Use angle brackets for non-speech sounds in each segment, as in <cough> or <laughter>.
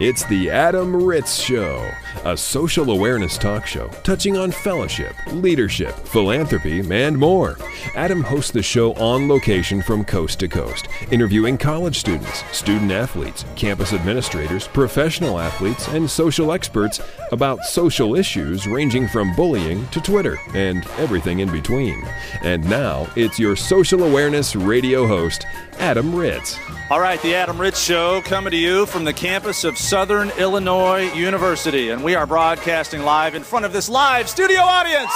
It's the Adam Ritz Show, a social awareness talk show touching on fellowship, leadership, philanthropy, and more. Adam hosts the show on location from coast to coast, interviewing college students, student athletes, campus administrators, professional athletes, and social experts about social issues ranging from bullying to Twitter and everything in between. And now, it's your social awareness radio host, Adam Ritz. All right, the Adam Ritz Show coming to you from the campus of Southern Illinois University. And we are broadcasting live in front of this live studio audience.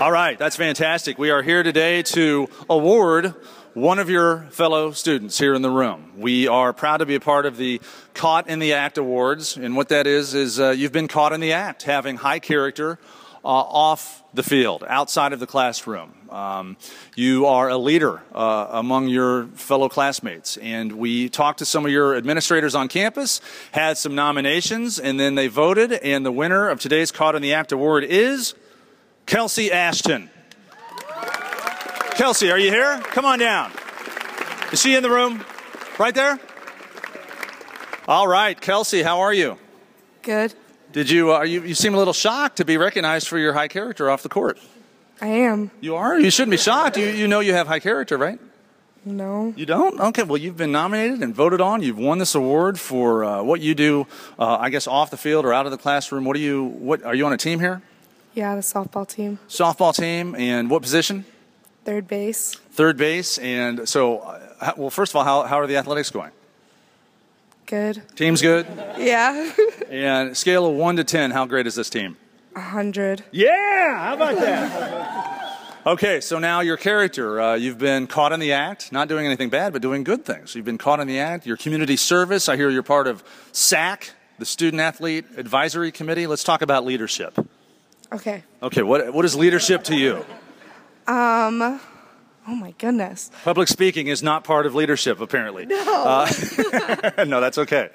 All right, that's fantastic. We are here today to award one of your fellow students here in the room. We are proud to be a part of the Caught in the Act Awards. And what that is, is uh, you've been caught in the act, having high character off the field, outside of the classroom. Um, you are a leader uh, among your fellow classmates. And we talked to some of your administrators on campus, had some nominations, and then they voted. And the winner of today's Caught in the Act Award is Kelsey Ashton. Kelsey, are you here? Come on down. Is she in the room? Right there? All right, Kelsey, how are you? Good. Did you, uh, you, you seem a little shocked to be recognized for your high character off the court. I am. You are? You shouldn't be shocked. You, you know you have high character, right? No. You don't? Okay, well, you've been nominated and voted on. You've won this award for uh, what you do, uh, I guess, off the field or out of the classroom. What do you, what, are you on a team here? Yeah, the softball team. Softball team, and what position? Third base. Third base. And so, uh, well, first of all, how, how are the athletics going? Good. Team's good? <laughs> Yeah. And scale of 1 to 10, how great is this team? A hundred. Yeah, how about that? okay, so now your character. Uh, you've been caught in the act, not doing anything bad, but doing good things. You've been caught in the act. Your community service. I hear you're part of SAC, the Student Athlete Advisory Committee. Let's talk about leadership. Okay. Okay, what, what is leadership to you? Um. Oh my goodness. Public speaking is not part of leadership, apparently. No. Uh, <laughs> no, that's okay.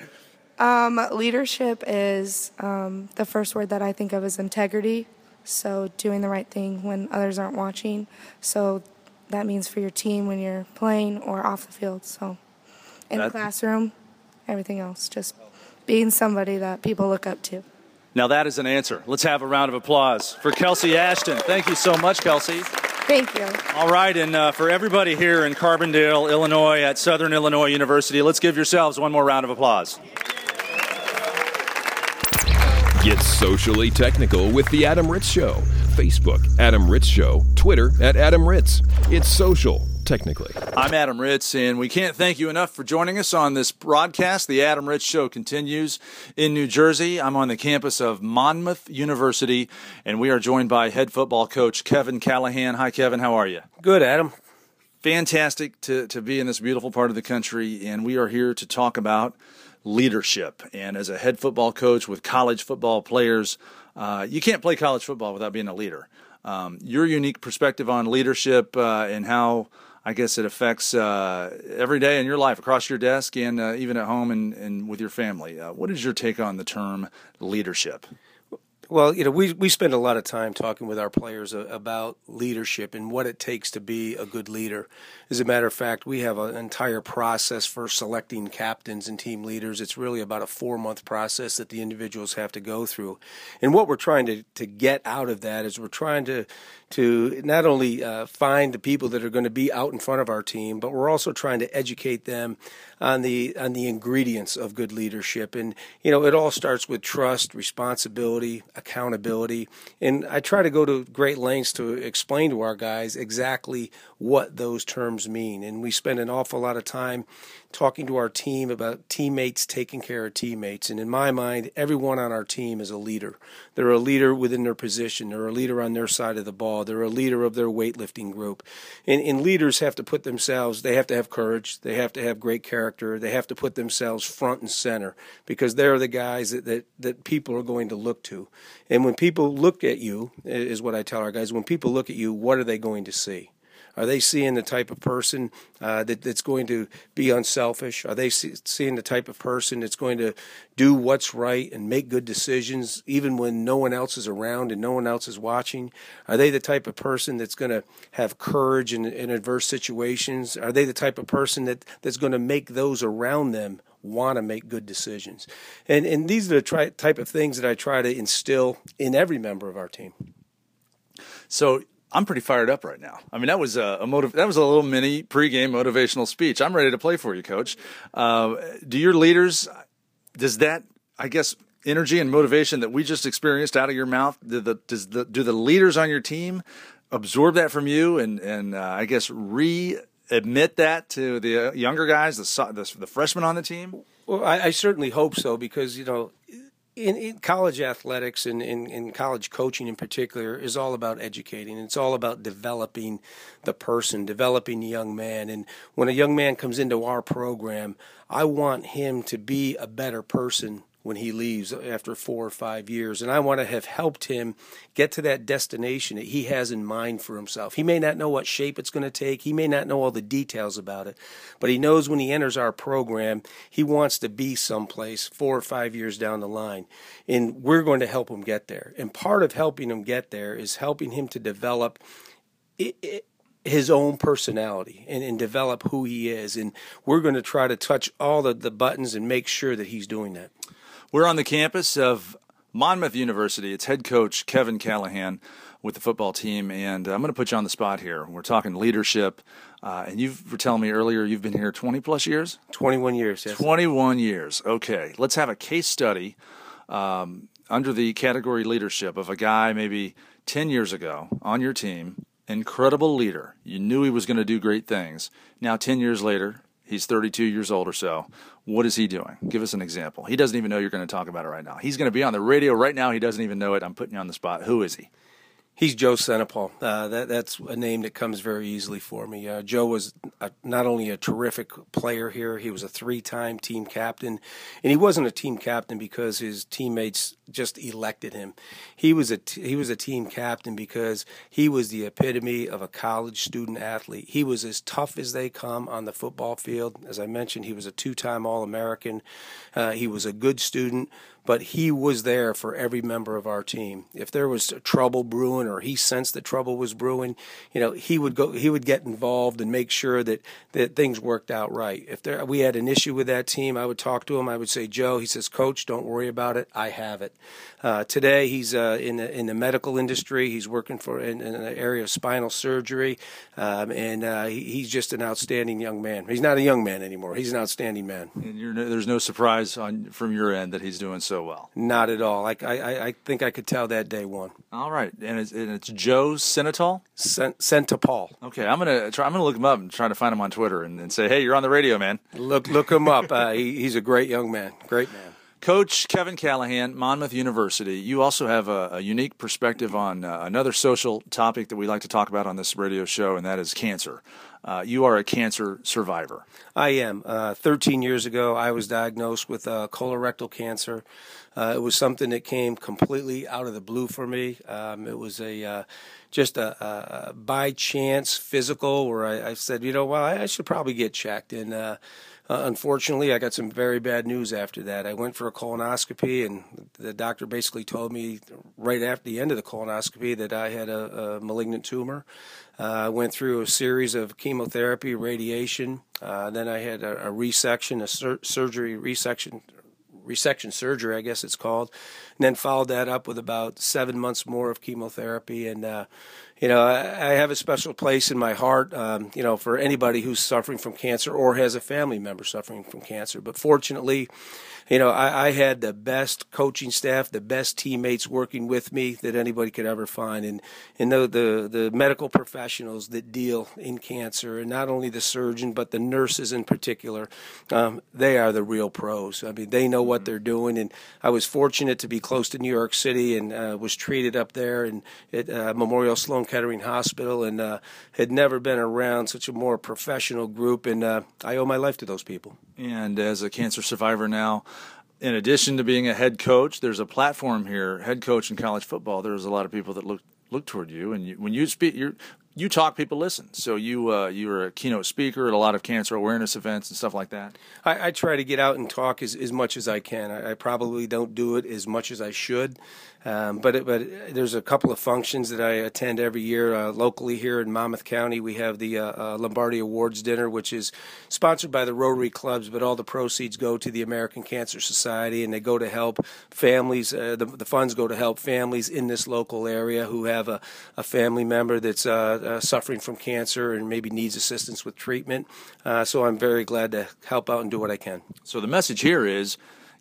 Um, leadership is um, the first word that I think of is integrity. So doing the right thing when others aren't watching. So that means for your team when you're playing or off the field. So in That- the classroom, everything else, just being somebody that people look up to. Now that is an answer. Let's have a round of applause for Kelsey Ashton. Thank you so much, Kelsey. Thank you. All right, and uh, for everybody here in Carbondale, Illinois, at Southern Illinois University, let's give yourselves one more round of applause. Get socially technical with The Adam Ritz Show. Facebook, Adam Ritz Show. Twitter, at Adam Ritz. It's social, technically. I'm Adam Ritz, and we can't thank you enough for joining us on this broadcast. The Adam Ritz Show continues in New Jersey. I'm on the campus of Monmouth University, and we are joined by head football coach Kevin Callahan. Hi, Kevin. How are you? Good, Adam. fantastic to, to be in this beautiful part of the country, and we are here to talk about leadership. And as a head football coach with college football players, uh, you can't play college football without being a leader. Um, your unique perspective on leadership uh, and how I guess it affects uh, every day in your life, across your desk, and uh, even at home and, and with your family. Uh, what is your take on the term leadership? Well, you know, we we spend a lot of time talking with our players about leadership and what it takes to be a good leader. As a matter of fact, we have an entire process for selecting captains and team leaders. It's really about a four month process that the individuals have to go through. And what we're trying to, to get out of that is we're trying to to not only uh, find the people that are going to be out in front of our team, but we're also trying to educate them on the on the ingredients of good leadership. And you know, it all starts with trust, responsibility, accountability, and I try to go to great lengths to explain to our guys exactly what those terms mean. And we spend an awful lot of time talking to our team about teammates taking care of teammates. And in my mind, everyone on our team is a leader. They're a leader within their position. They're a leader on their side of the ball. They're a leader of their weightlifting group. And, and leaders have to put themselves, they have to have courage. They have to have great character. They have to put themselves front and center because they're the guys that, that, that people are going to look to. And when people look at you, is what I tell our guys, when people look at you, what are they going to see? Are they seeing the type of person uh, that, that's going to be unselfish? Are they see, seeing the type of person that's going to do what's right and make good decisions even when no one else is around and no one else is watching? Are they the type of person that's going to have courage in, in adverse situations? Are they the type of person that, that's going to make those around them want to make good decisions? And, and these are the type of things that I try to instill in every member of our team. So I'm pretty fired up right now. I mean, that was a, a motiv- that was a little mini pregame motivational speech. I'm ready to play for you, Coach. Uh, do your leaders? Does that, I guess, energy and motivation that we just experienced out of your mouth? Do the does the do the leaders on your team absorb that from you and and uh, I guess re admit that to the uh, younger guys, the, the the freshmen on the team? Well, I, I certainly hope so because you know in, in, college athletics and in, in, college coaching in particular is all about educating. It's all about developing the person, developing the young man. And when a young man comes into our program, I want him to be a better person when he leaves after four or five years. And I want to have helped him get to that destination that he has in mind for himself. He may not know what shape it's going to take, he may not know all the details about it, but he knows when he enters our program, he wants to be someplace four or five years down the line. And we're going to help him get there. And part of helping him get there is helping him to develop. It, it, his own personality and, and develop who he is. And we're going to try to touch all the, the buttons and make sure that he's doing that. We're on the campus of Monmouth University. It's head coach Kevin Callahan with the football team, and I'm going to put you on the spot here. We're talking leadership, uh, and you were telling me earlier you've been here 20 plus years. 21 years. Yes. 21 years. Okay, let's have a case study um, under the category leadership of a guy maybe 10 years ago on your team. Incredible leader. You knew he was going to do great things. Now, 10 years later, He's 32 years old or so. What is he doing? Give us an example. He doesn't even know you're going to talk about it right now. He's going to be on the radio right now. He doesn't even know it. I'm putting you on the spot. Who is he? He's Joe Senapal. Uh, that, that's a name that comes very easily for me. Uh, Joe was a, not only a terrific player here, he was a three time team captain. And he wasn't a team captain because his teammates just elected him. He was a, t- he was a team captain because he was the epitome of a college student athlete. He was as tough as they come on the football field. As I mentioned, he was a two time All American. Uh, he was a good student but he was there for every member of our team. If there was trouble brewing or he sensed that trouble was brewing, you know, he would go he would get involved and make sure that that things worked out right. If there we had an issue with that team, I would talk to him. I would say, "Joe," he says, "Coach, don't worry about it. I have it." Uh, today, he's uh, in the in the medical industry. He's working for in, in an area of spinal surgery, um, and uh, he, he's just an outstanding young man. He's not a young man anymore. He's an outstanding man. And there's no surprise on from your end that he's doing so so well. Not at all. I, I, I think I could tell that day one. All right, and it's, and it's Joe Senatol. Paul. Okay, I'm gonna try. I'm gonna look him up and try to find him on Twitter and, and say, hey, you're on the radio, man. Look look him up. Uh, he, he's a great young man. Great man. Coach Kevin Callahan, Monmouth University. You also have a, a unique perspective on uh, another social topic that we like to talk about on this radio show, and that is cancer. Uh, you are a cancer survivor. I am. Uh, 13 years ago, I was diagnosed with uh, colorectal cancer. Uh, it was something that came completely out of the blue for me. Um, it was a uh, just a, a, by chance physical where I, I, said, you know, well, I should probably get checked. And uh, unfortunately, I got some very bad news after that. I went for a colonoscopy, and the doctor basically told me right after the end of the colonoscopy that I had a, a malignant tumor. I uh, went through a series of chemotherapy, radiation. Uh, then I had a, a resection, a sur- surgery resection, resection surgery, I guess it's called. And then followed that up with about seven months more of chemotherapy. And, uh, you know, I, I, have a special place in my heart, um, you know, for anybody who's suffering from cancer or has a family member suffering from cancer. But fortunately, you know, I, I, had the best coaching staff, the best teammates working with me that anybody could ever find, and and the the, the medical professionals that deal in cancer, and not only the surgeon but the nurses in particular, um, they are the real pros. I mean, they know what they're doing, and I was fortunate to be close to New York City and uh, was treated up there and at uh, Memorial Sloan Kettering Hospital, and uh, had never been around such a more professional group, and uh, I owe my life to those people. And as a cancer survivor now, in addition to being a head coach, there's a platform here. Head coach in college football. There's a lot of people that look look toward you, and you, when you speak, you're you talk, people listen. So you uh, you're a keynote speaker at a lot of cancer awareness events and stuff like that. I, I try to get out and talk as, as much as I can. I, I probably don't do it as much as I should. Um, but it, but there's a couple of functions that I attend every year uh, locally here in Monmouth County. We have the uh, uh, Lombardi Awards dinner, which is sponsored by the Rotary clubs, but all the proceeds go to the American Cancer Society, and they go to help families. Uh, the, the, funds go to help families in this local area who have a, a family member that's uh, uh, suffering from cancer and maybe needs assistance with treatment. so I'm very glad to help out and do what I can. So the message here is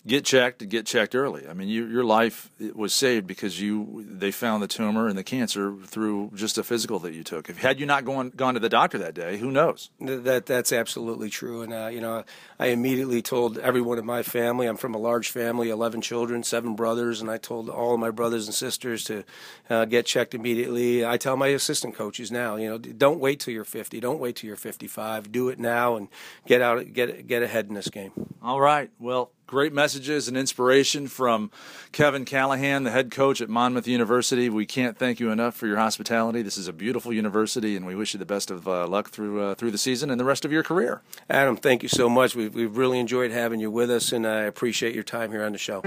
get checked and get checked early. I mean, you, your life was saved because you they found the tumor and the cancer through just a physical that you took. If had you not gone gone to the doctor that day, who knows? That that's absolutely true. And uh, you know, I immediately told everyone in my family. I'm from a large family, 11 children, seven brothers, and I told all of my brothers and sisters to uh, get checked immediately. I tell my assistant coaches now, you know, don't wait till you're 50. Don't wait till you're 55. Do it now and get out, get get ahead in this game. All right. Well great messages and inspiration from Kevin Callahan, the head coach at Monmouth University. We can't thank you enough for your hospitality. This is a beautiful university, and we wish you the best of uh, luck through uh, through the season and the rest of your career. Adam, thank you so much. We've, we've really enjoyed having you with us, and I appreciate your time here on the show.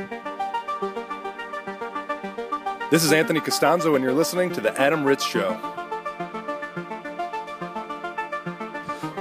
This is Anthony Castonzo, and you're listening to The Adam Ritz Show.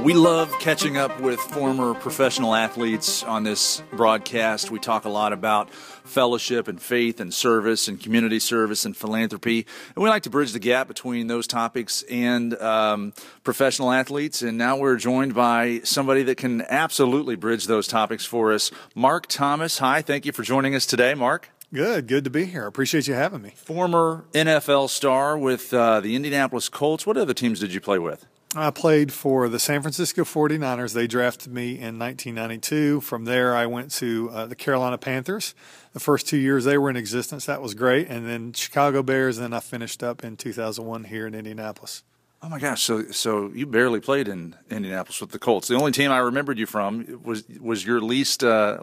We love catching up with former professional athletes on this broadcast. We talk a lot about fellowship and faith and service and community service and philanthropy. And we like to bridge the gap between those topics and um, professional athletes. And now we're joined by somebody that can absolutely bridge those topics for us. Mark Thomas. Hi, thank you for joining us today, Mark. Good, good to be here. Appreciate you having me. Former NFL star with uh, the Indianapolis Colts. What other teams did you play with? I played for the San Francisco 49ers. They drafted me in 1992. From there, I went to uh, the Carolina Panthers. The first two years they were in existence, that was great. And then Chicago Bears, and then I finished up in 2001 here in Indianapolis. Oh my gosh! So so you barely played in Indianapolis with the Colts. The only team I remembered you from was was your least uh, <laughs>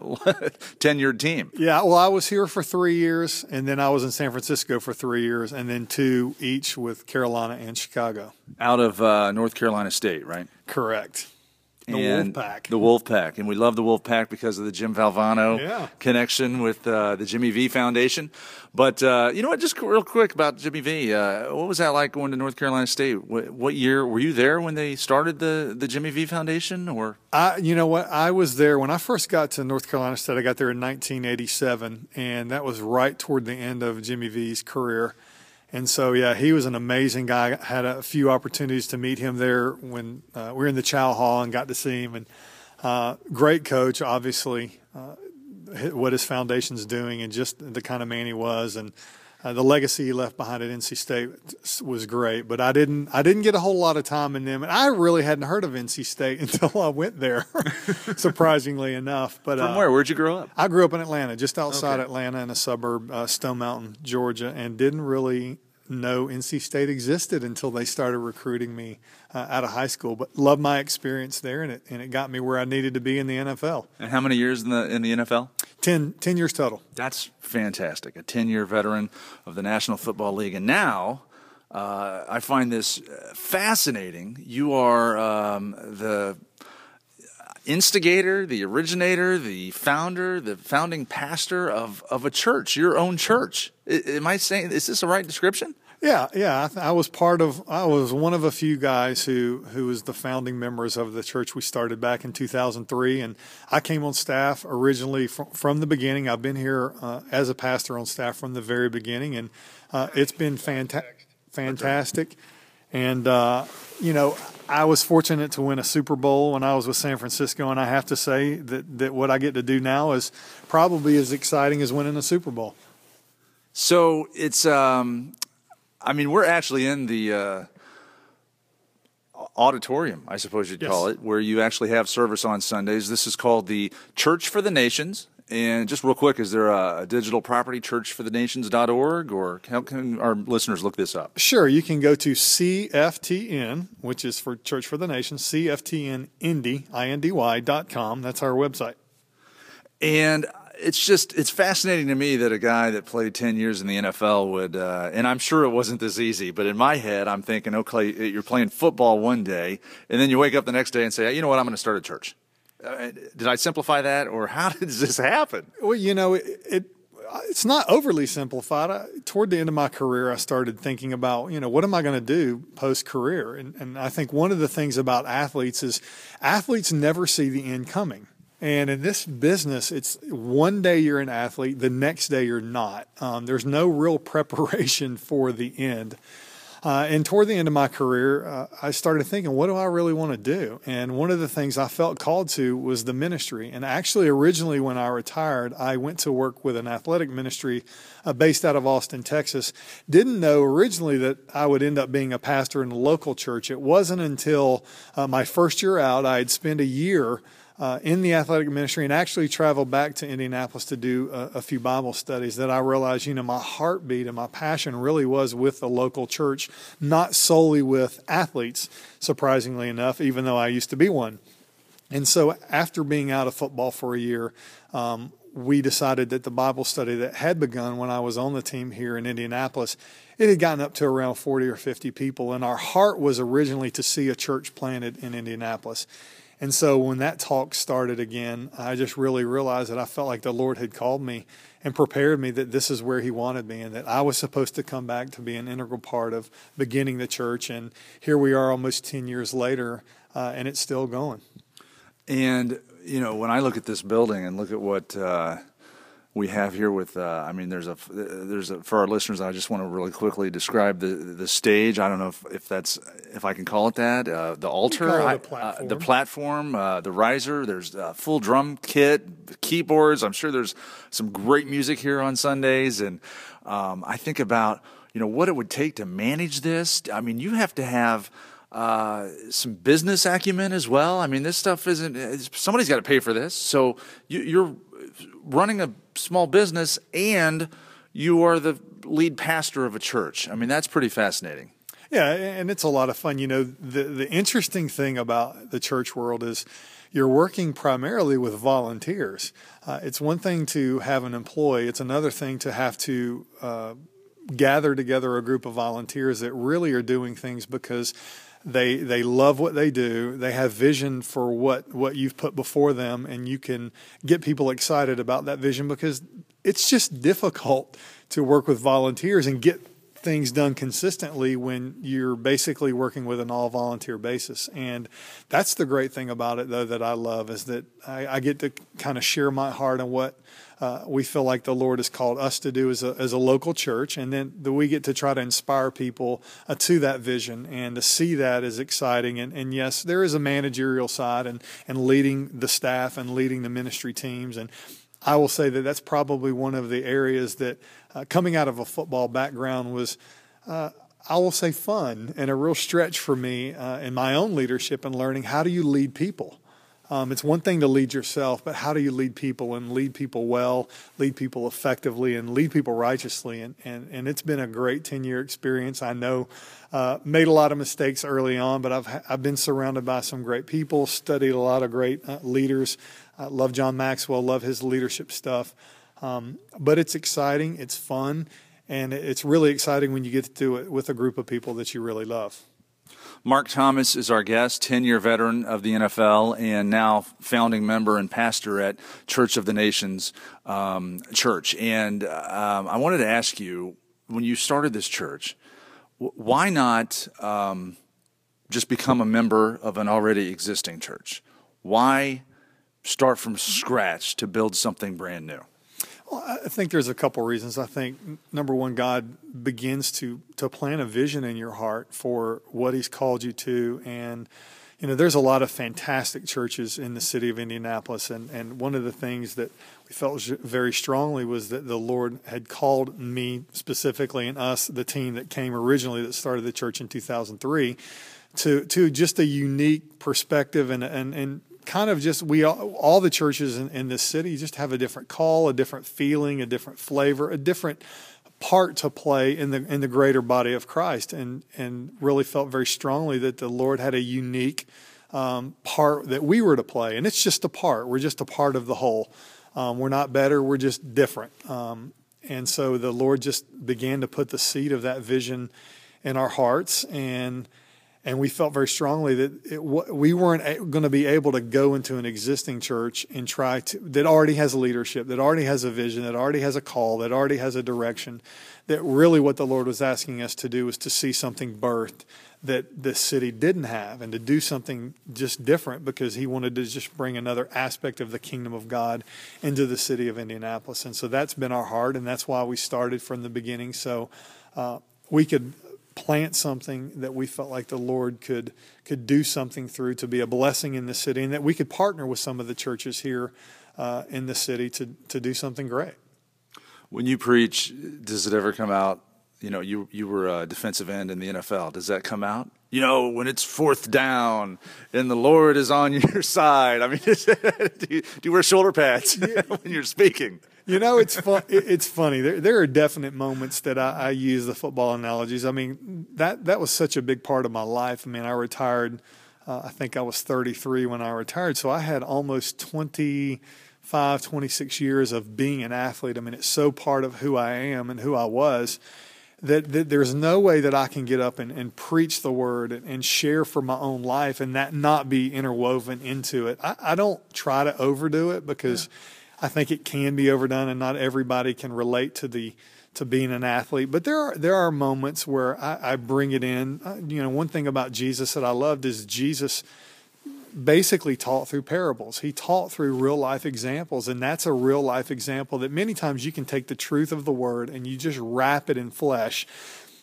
tenured team. Yeah, well, I was here for three years, and then I was in San Francisco for three years, and then two each with Carolina and Chicago. Out of uh, North Carolina State, right? Correct. The and Wolfpack. The Wolfpack. And we love the Wolfpack because of the Jim Valvano yeah. connection with uh, the Jimmy V Foundation. But uh, you know what? Just real quick about Jimmy V. Uh, what was that like going to North Carolina State? What, what, year were you there when they started the, the Jimmy V Foundation? Or I, you know what? I was there when I first got to North Carolina State. I got there in 1987, and that was right toward the end of Jimmy V's career. And so, yeah, he was an amazing guy. I had a few opportunities to meet him there when uh, we were in the Chow Hall and got to see him. And uh, great coach, obviously, uh, what his foundation's doing and just the kind of man he was. And uh, the legacy he left behind at NC State was great, but I didn't I didn't get a whole lot of time in them, and I really hadn't heard of NC State <laughs> until I went there, <laughs> surprisingly enough. But from uh, where? Where'd you grow up? I grew up in Atlanta, just outside okay. Atlanta, in a suburb, uh, Stone Mountain, Georgia, and didn't really know NC State existed until they started recruiting me uh, out of high school. But loved my experience there, and it and it got me where I needed to be in the NFL. And how many years in the in the NFL? 10, 10 years total. That's fantastic. A ten year veteran of the National Football League, and now. Uh, I find this uh, fascinating. You are um, the instigator, the originator, the founder, the founding pastor of, of a church, your own church. Am I saying, is this the right description? Yeah, yeah. I, I, was part of. I was one of a few guys who who was the founding members of the church we started back in 2003, and I came on staff originally from, from the beginning. I've been here uh, as a pastor on staff from the very beginning, and uh, it's been fanta- fantastic. And uh, you know, I was fortunate to win a Super Bowl when I was with San Francisco, and I have to say that that what I get to do now is probably as exciting as winning a Super Bowl. So it's um, I mean, we're actually in the uh, auditorium, I suppose you'd yes. call it, where you actually have service on Sundays. This is called the Church for the Nations. And just real quick, is there a, digital property, churchforthenations.org, or how can our listeners look this up? Sure. You can go to CFTN, which is for Church for the Nations, CFTNindy, I-N-D-Y, dot com. That's our website. And it's just it's fascinating to me that a guy that played 10 years in the NFL would uh, and I'm sure it wasn't this easy but in my head I'm thinking okay you're playing football one day and then you wake up the next day and say you know what I'm going to start a church uh, did I simplify that or <laughs> how did this happen well you know it, it it's not overly simplified. I, toward the end of my career, I started thinking about, you know, what am I going to do post career? And, and I think one of the things about athletes is athletes never see the end coming. And in this business, it's one day you're an athlete, the next day you're not. Um, there's no real <laughs> preparation for the end. Uh, and toward the end of my career, uh, I started thinking, what do I really want to do? And one of the things I felt called to was the ministry. And actually, originally, when I retired, I went to work with an athletic ministry uh, based out of Austin, Texas. Didn't know originally that I would end up being a pastor in a local church. It wasn't until uh, my first year out, I had spent a year uh, in the athletic ministry and actually traveled back to Indianapolis to do a, a, few Bible studies that I realized, you know, my heartbeat and my passion really was with the local church, not solely with athletes, surprisingly enough, even though I used to be one. And so after being out of football for a year, um, we decided that the Bible study that had begun when I was on the team here in Indianapolis, it had gotten up to around 40 or 50 people. And our heart was originally to see a church planted in Indianapolis. And so when that talk started again, I just really realized that I felt like the Lord had called me and prepared me that this is where He wanted me and that I was supposed to come back to be an integral part of beginning the church. And here we are almost 10 years later, uh, and it's still going. And, you know, when I look at this building and look at what, uh, we have here with uh, I mean there's a there's a for our listeners I just want to really quickly describe the the stage. I don't know if, if that's if I can call it that uh, the altar the platform, uh, the, platform. uh, the riser. There's a full drum kit keyboards. I'm sure there's some great music here on Sundays. And um, I think about you know what it would take to manage this. I mean you have to have uh, some business acumen as well. I mean, this stuff isn't. Somebody's got to pay for this, so you, are running a small business and you are the lead pastor of a church. I mean, that's pretty fascinating. Yeah, and it's a lot of fun. You know, the the interesting thing about the church world is you're working primarily with volunteers. Uh, it's one thing to have an employee; it's another thing to have to uh, gather together a group of volunteers that really are doing things because they they love what they do. They have vision for what what you've put before them, and you can get people excited about that vision because it's just difficult to work with volunteers and get things done consistently when you're basically working with an all volunteer basis. And that's the great thing about it, though, that I love is that I, I get to kind of share my heart and what uh, we feel like the Lord has called us to do as a, as a local church, and then the, we get to try to inspire people uh, to that vision and to see that is exciting. And, and yes, there is a managerial side and, and leading the staff and leading the ministry teams. And I will say that that's probably one of the areas that, uh, coming out of a football background, was. Uh, I will say fun and a real stretch for me uh, in my own leadership and learning how do you lead people um, it's one thing to lead yourself, but how do you lead people and lead people well, lead people effectively, and lead people righteously? And and, and it's been a great ten year experience. I know uh, made a lot of mistakes early on, but I've I've been surrounded by some great people, studied a lot of great uh, leaders. I love John Maxwell, love his leadership stuff. Um, but it's exciting, it's fun, and it's really exciting when you get to do it with a group of people that you really love. Mark Thomas is our guest, 10 year veteran of the NFL, and now founding member and pastor at Church of the Nations um, Church. And um, I wanted to ask you when you started this church, why not um, just become a member of an already existing church? Why start from scratch to build something brand new? Well, I think there's a couple reasons. I think number one, God begins to to plant a vision in your heart for what He's called you to, and you know, there's a lot of fantastic churches in the city of Indianapolis, and and one of the things that we felt very strongly was that the Lord had called me specifically and us, the team that came originally that started the church in 2003 to to just a unique perspective and and and kind of just we all, all the churches in, in this city just have a different call, a different feeling, a different flavor, a different part to play in the in the greater body of Christ, and and really felt very strongly that the Lord had a unique um, part that we were to play, and it's just a part. We're just a part of the whole. Um, we're not better, we're just different. Um, and so the Lord just began to put the seed of that vision in our hearts. And and we felt very strongly that it, we weren't going to be able to go into an existing church and try to that already has leadership, that already has a vision, that already has a call, that already has a direction. That really what the Lord was asking us to do was to see something birthed that the city didn't have and to do something just different because he wanted to just bring another aspect of the kingdom of God into the city of Indianapolis. And so that's been our heart, and that's why we started from the beginning. So uh, we could plant something that we felt like the Lord could could do something through to be a blessing in the city, and that we could partner with some of the churches here uh, in the city to to do something great. When you preach, does it ever come out? You know, you you were a defensive end in the NFL. Does that come out? You know, when it's fourth down and the Lord is on <laughs> your side. I mean, <laughs> do, you, do you wear shoulder pads <laughs> when you're speaking? You know, it's fun. It's funny. There, there are definite moments that I, I, use the football analogies. I mean, that that was such a big part of my life. I mean, I retired. Uh, I think I was 33 when I retired, so I had almost 25, 26 years of being an athlete. I mean, it's so part of who I am and who I was. That, that there's no way that I can get up and, and preach the word and, and, share for my own life and that not be interwoven into it. I, I don't try to overdo it because yeah I think it can be overdone, and not everybody can relate to the to being an athlete. But there are there are moments where I, I bring it in. Uh, you know, one thing about Jesus that I loved is Jesus basically taught through parables. He taught through real life examples, and that's a real life example that many times you can take the truth of the word and you just wrap it in flesh.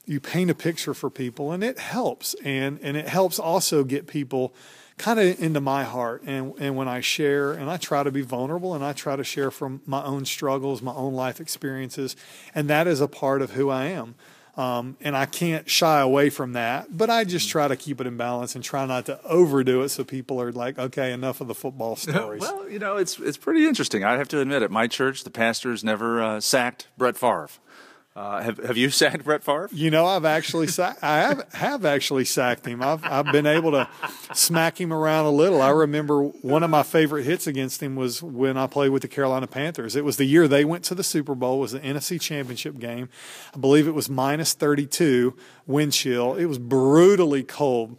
You paint a picture for people, and it helps, and and it helps also get people kind of into my heart. And, and when I share, and I try to be vulnerable and I try to share from my own struggles, my own life experiences, and that is a part of who I am. Um, and I can't shy away from that, but I just try to keep it in balance and try not to overdo it so people are like, okay, enough of the football <laughs> stories. well, you know, it's it's pretty interesting. I have to admit, at my church, the pastors never uh, sacked Brett Favre. Uh, have Have you <laughs> sacked Brett Favre? You know, I've actually sacked. I have have actually sacked him. I've I've been able to smack him around a little. I remember one of my favorite hits against him was when I played with the Carolina Panthers. It was the year they went to the Super Bowl. It was the NFC Championship game. I believe it was minus thirty two wind chill. It was brutally cold.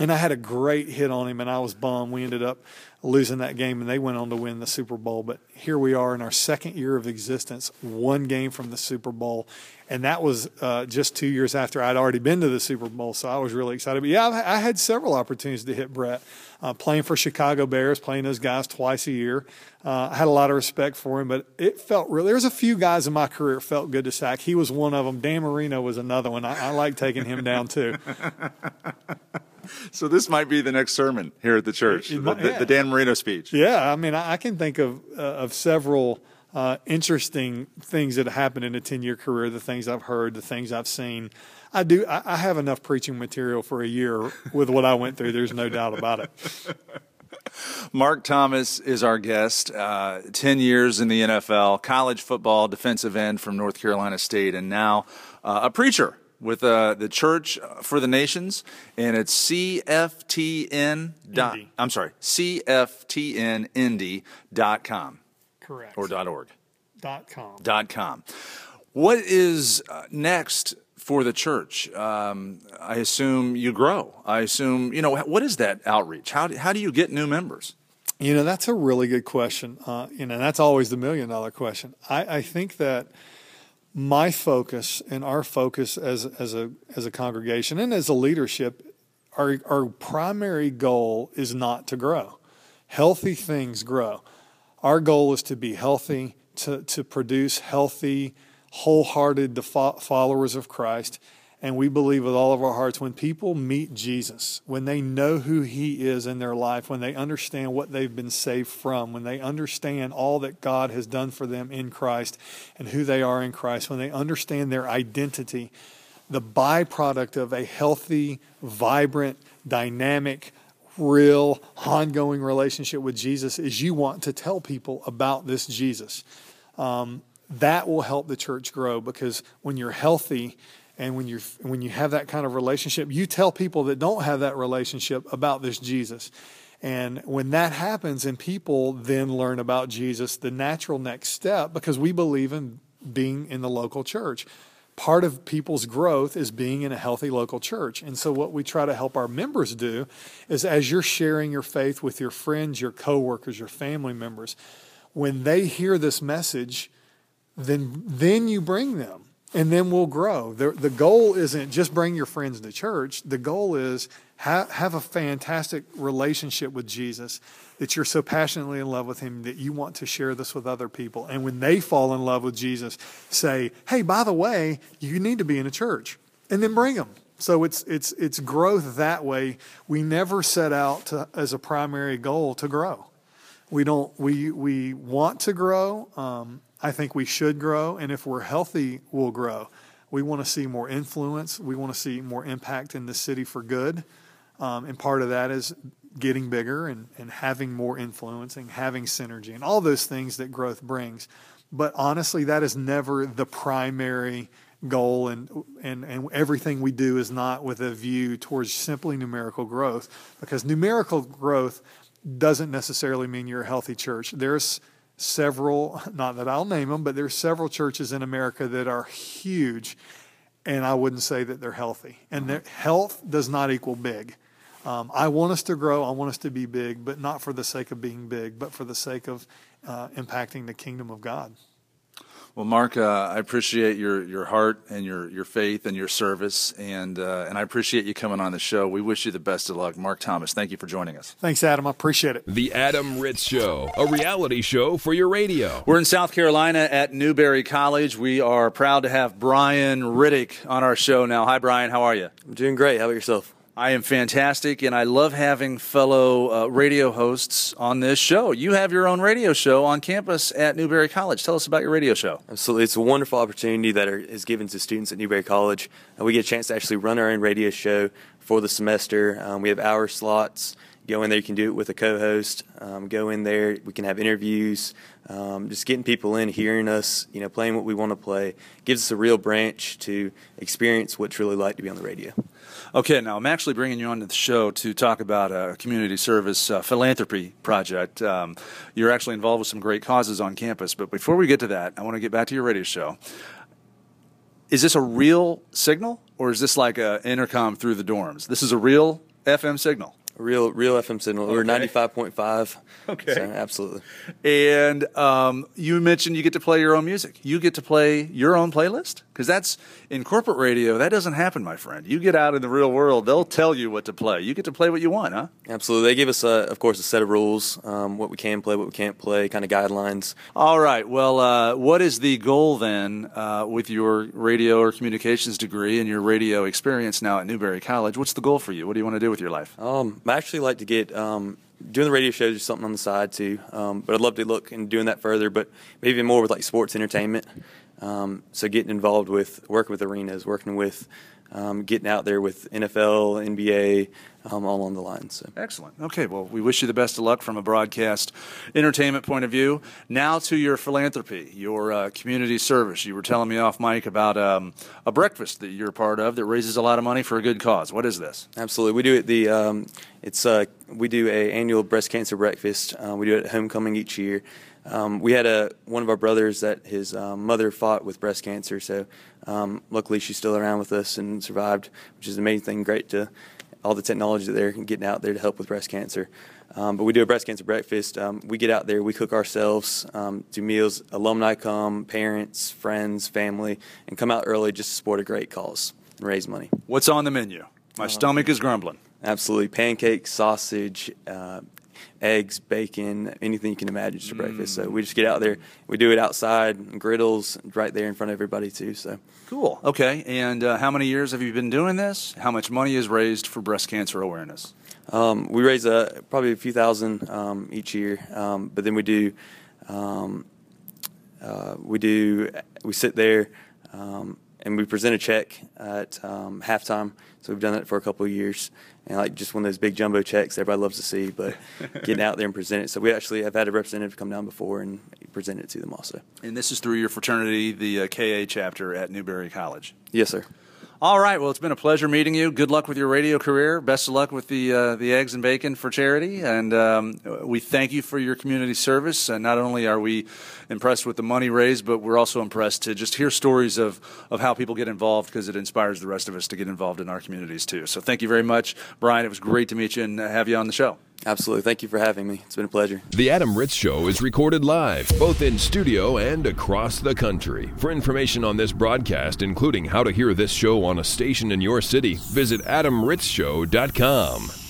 And I had a great hit on him, and I was bummed. We ended up losing that game, and they went on to win the Super Bowl. But here we are in our second year of existence, one game from the Super Bowl, and that was uh, just two years after I'd already been to the Super Bowl. So I was really excited. But yeah, I had several opportunities to hit Brett, uh, playing for Chicago Bears, playing those guys twice a year. Uh, I had a lot of respect for him, but it felt really. There was a few guys in my career felt good to sack. He was one of them. Dan Marino was another one. I, I like taking him down too. <laughs> so this might be the next sermon here at the church, the, the, the Dan Marino speech. Yeah, I mean, I, can think of uh, of several uh, interesting things that happened in a ten year career. The things I've heard, the things I've seen. I do. I, I have enough preaching material for a year with what I went through. There's no doubt about it. <laughs> Mark Thomas is our guest. Uh, 10 years in the NFL, college football defensive end from North Carolina State, and now uh, a preacher with uh, the Church for the Nations, and it's CFTN. Dot, I'm sorry, CFTNindy.com. Correct. Or dot .org. Dot .com. Dot .com. What is uh, next for the church? Um, I assume you grow. I assume, you know, what is that outreach? How, how do you get new members? You know, that's a really good question. Uh, you know, that's always the million dollar question. I, I think that – my focus and our focus as as a as a congregation and as a leadership, our our primary goal is not to grow. Healthy things grow. Our goal is to be healthy, to to produce healthy, wholehearted followers of Christ and we believe with all of our hearts when people meet Jesus, when they know who he is in their life, when they understand what they've been saved from, when they understand all that God has done for them in Christ and who they are in Christ, when they understand their identity, the byproduct of a healthy, vibrant, dynamic, real, ongoing relationship with Jesus is you want to tell people about this Jesus. Um, that will help the church grow because when you're healthy, and when you when you have that kind of relationship, you tell people that don't have that relationship about this Jesus. And when that happens and people then learn about Jesus, the natural next step, because we believe in being in the local church, part of people's growth is being in a healthy local church. And so, what we try to help our members do is as you're sharing your faith with your friends, your coworkers, your family members, when they hear this message, then, then you bring them and then we'll grow. The, the goal isn't just bring your friends to church. The goal is have, have a fantastic relationship with Jesus that you're so passionately in love with him that you want to share this with other people. And when they fall in love with Jesus, say, hey, by the way, you need to be in a church. And then bring them. So it's, it's, it's growth that way. We never set out to, as a primary goal to grow. We don't, we, we want to grow. Um, I think we should grow, and if we're healthy, we'll grow. We want to see more influence. We want to see more impact in the city for good. Um, and part of that is getting bigger and, and having more influence and having synergy and all those things that growth brings. But honestly, that is never the primary goal, and, and, and everything we do is not with a view towards simply numerical growth, because numerical growth doesn't necessarily mean you're a healthy church. There's several, not that I'll name them, but there's several churches in America that are huge, and I wouldn't say that they're healthy. And their health does not equal big. Um, I want us to grow. I want us to be big, but not for the sake of being big, but for the sake of uh, impacting the kingdom of God. Well, Mark, uh, I appreciate your, your heart and your, your faith and your service, and uh, and I appreciate you coming on the show. We wish you the best of luck, Mark Thomas. Thank you for joining us. Thanks, Adam. I appreciate it. The Adam Ritz Show, a reality show for your radio. We're in South Carolina at Newberry College. We are proud to have Brian Riddick on our show now. Hi, Brian. How are you? I'm doing great. How about yourself? I am fantastic, and I love having fellow uh, radio hosts on this show. You have your own radio show on campus at Newberry College. Tell us about your radio show. Absolutely. It's a wonderful opportunity that are, is given to students at Newberry College. And we get a chance to actually run our own radio show for the semester. Um, we have hour slots. Go in there, you can do it with a co host. Um, go in there, we can have interviews. Um, just getting people in, hearing us, you know, playing what we want to play gives us a real branch to experience what it's really like to be on the radio. Okay, now I'm actually bringing you onto the show to talk about a community service uh, philanthropy project. Um, you're actually involved with some great causes on campus, but before we get to that, I want to get back to your radio show. Is this a real signal, or is this like an intercom through the dorms? This is a real FM signal. Real, real FM signal. Okay. We're ninety five point five. Okay, so absolutely. And um, you mentioned you get to play your own music. You get to play your own playlist because that's in corporate radio. That doesn't happen, my friend. You get out in the real world, they'll tell you what to play. You get to play what you want, huh? Absolutely. They give us, a, of course, a set of rules, um, what we can play, what we can't play, kind of guidelines. All right. Well, uh, what is the goal then uh, with your radio or communications degree and your radio experience now at Newberry College? What's the goal for you? What do you want to do with your life? Um, I actually like to get um, doing the radio shows is something on the side too. Um, but I'd love to look and doing that further, but maybe more with like sports entertainment. Um, so getting involved with working with arenas, working with um, getting out there with NFL, NBA, um, all on the line. So. Excellent. Okay, well, we wish you the best of luck from a broadcast entertainment point of view. Now to your philanthropy, your uh, community service. You were telling me off, mic, about um, a breakfast that you're part of that raises a lot of money for a good cause. What is this? Absolutely, we do it. The um, it's uh, we do a annual breast cancer breakfast. Uh, we do it at homecoming each year. Um, we had a one of our brothers that his um, mother fought with breast cancer, so um, luckily she's still around with us and survived, which is an amazing thing. Great to all the technology that they're getting out there to help with breast cancer. Um, but we do a breast cancer breakfast. Um, we get out there, we cook ourselves, um, do meals. Alumni come, parents, friends, family, and come out early just to support a great cause and raise money. What's on the menu? My stomach is grumbling. Absolutely, pancakes, sausage, uh, eggs, bacon, anything you can imagine for mm. breakfast. So we just get out there. We do it outside, griddles, right there in front of everybody too. So cool. Okay. And uh, how many years have you been doing this? How much money is raised for breast cancer awareness? Um, we raise uh, probably a few thousand um, each year, um, but then we do um, uh, we do we sit there um, and we present a check at um, halftime. So we've done that for a couple of years, and like just one of those big jumbo checks everybody loves to see. But <laughs> getting out there and present it. So we actually have had a representative come down before and present it to them also. And this is through your fraternity, the uh, KA chapter at Newberry College. Yes, sir. All right. Well, it's been a pleasure meeting you. Good luck with your radio career. Best of luck with the uh, the eggs and bacon for charity. And um, we thank you for your community service. And not only are we impressed with the money raised, but we're also impressed to just hear stories of of how people get involved because it inspires the rest of us to get involved in our communities too. So thank you very much, Brian. It was great to meet you and have you on the show. Absolutely. Thank you for having me. It's been a pleasure. The Adam Ritz Show is recorded live, both in studio and across the country. For information on this broadcast, including how to hear this show on a station in your city, visit adamritzshow.com.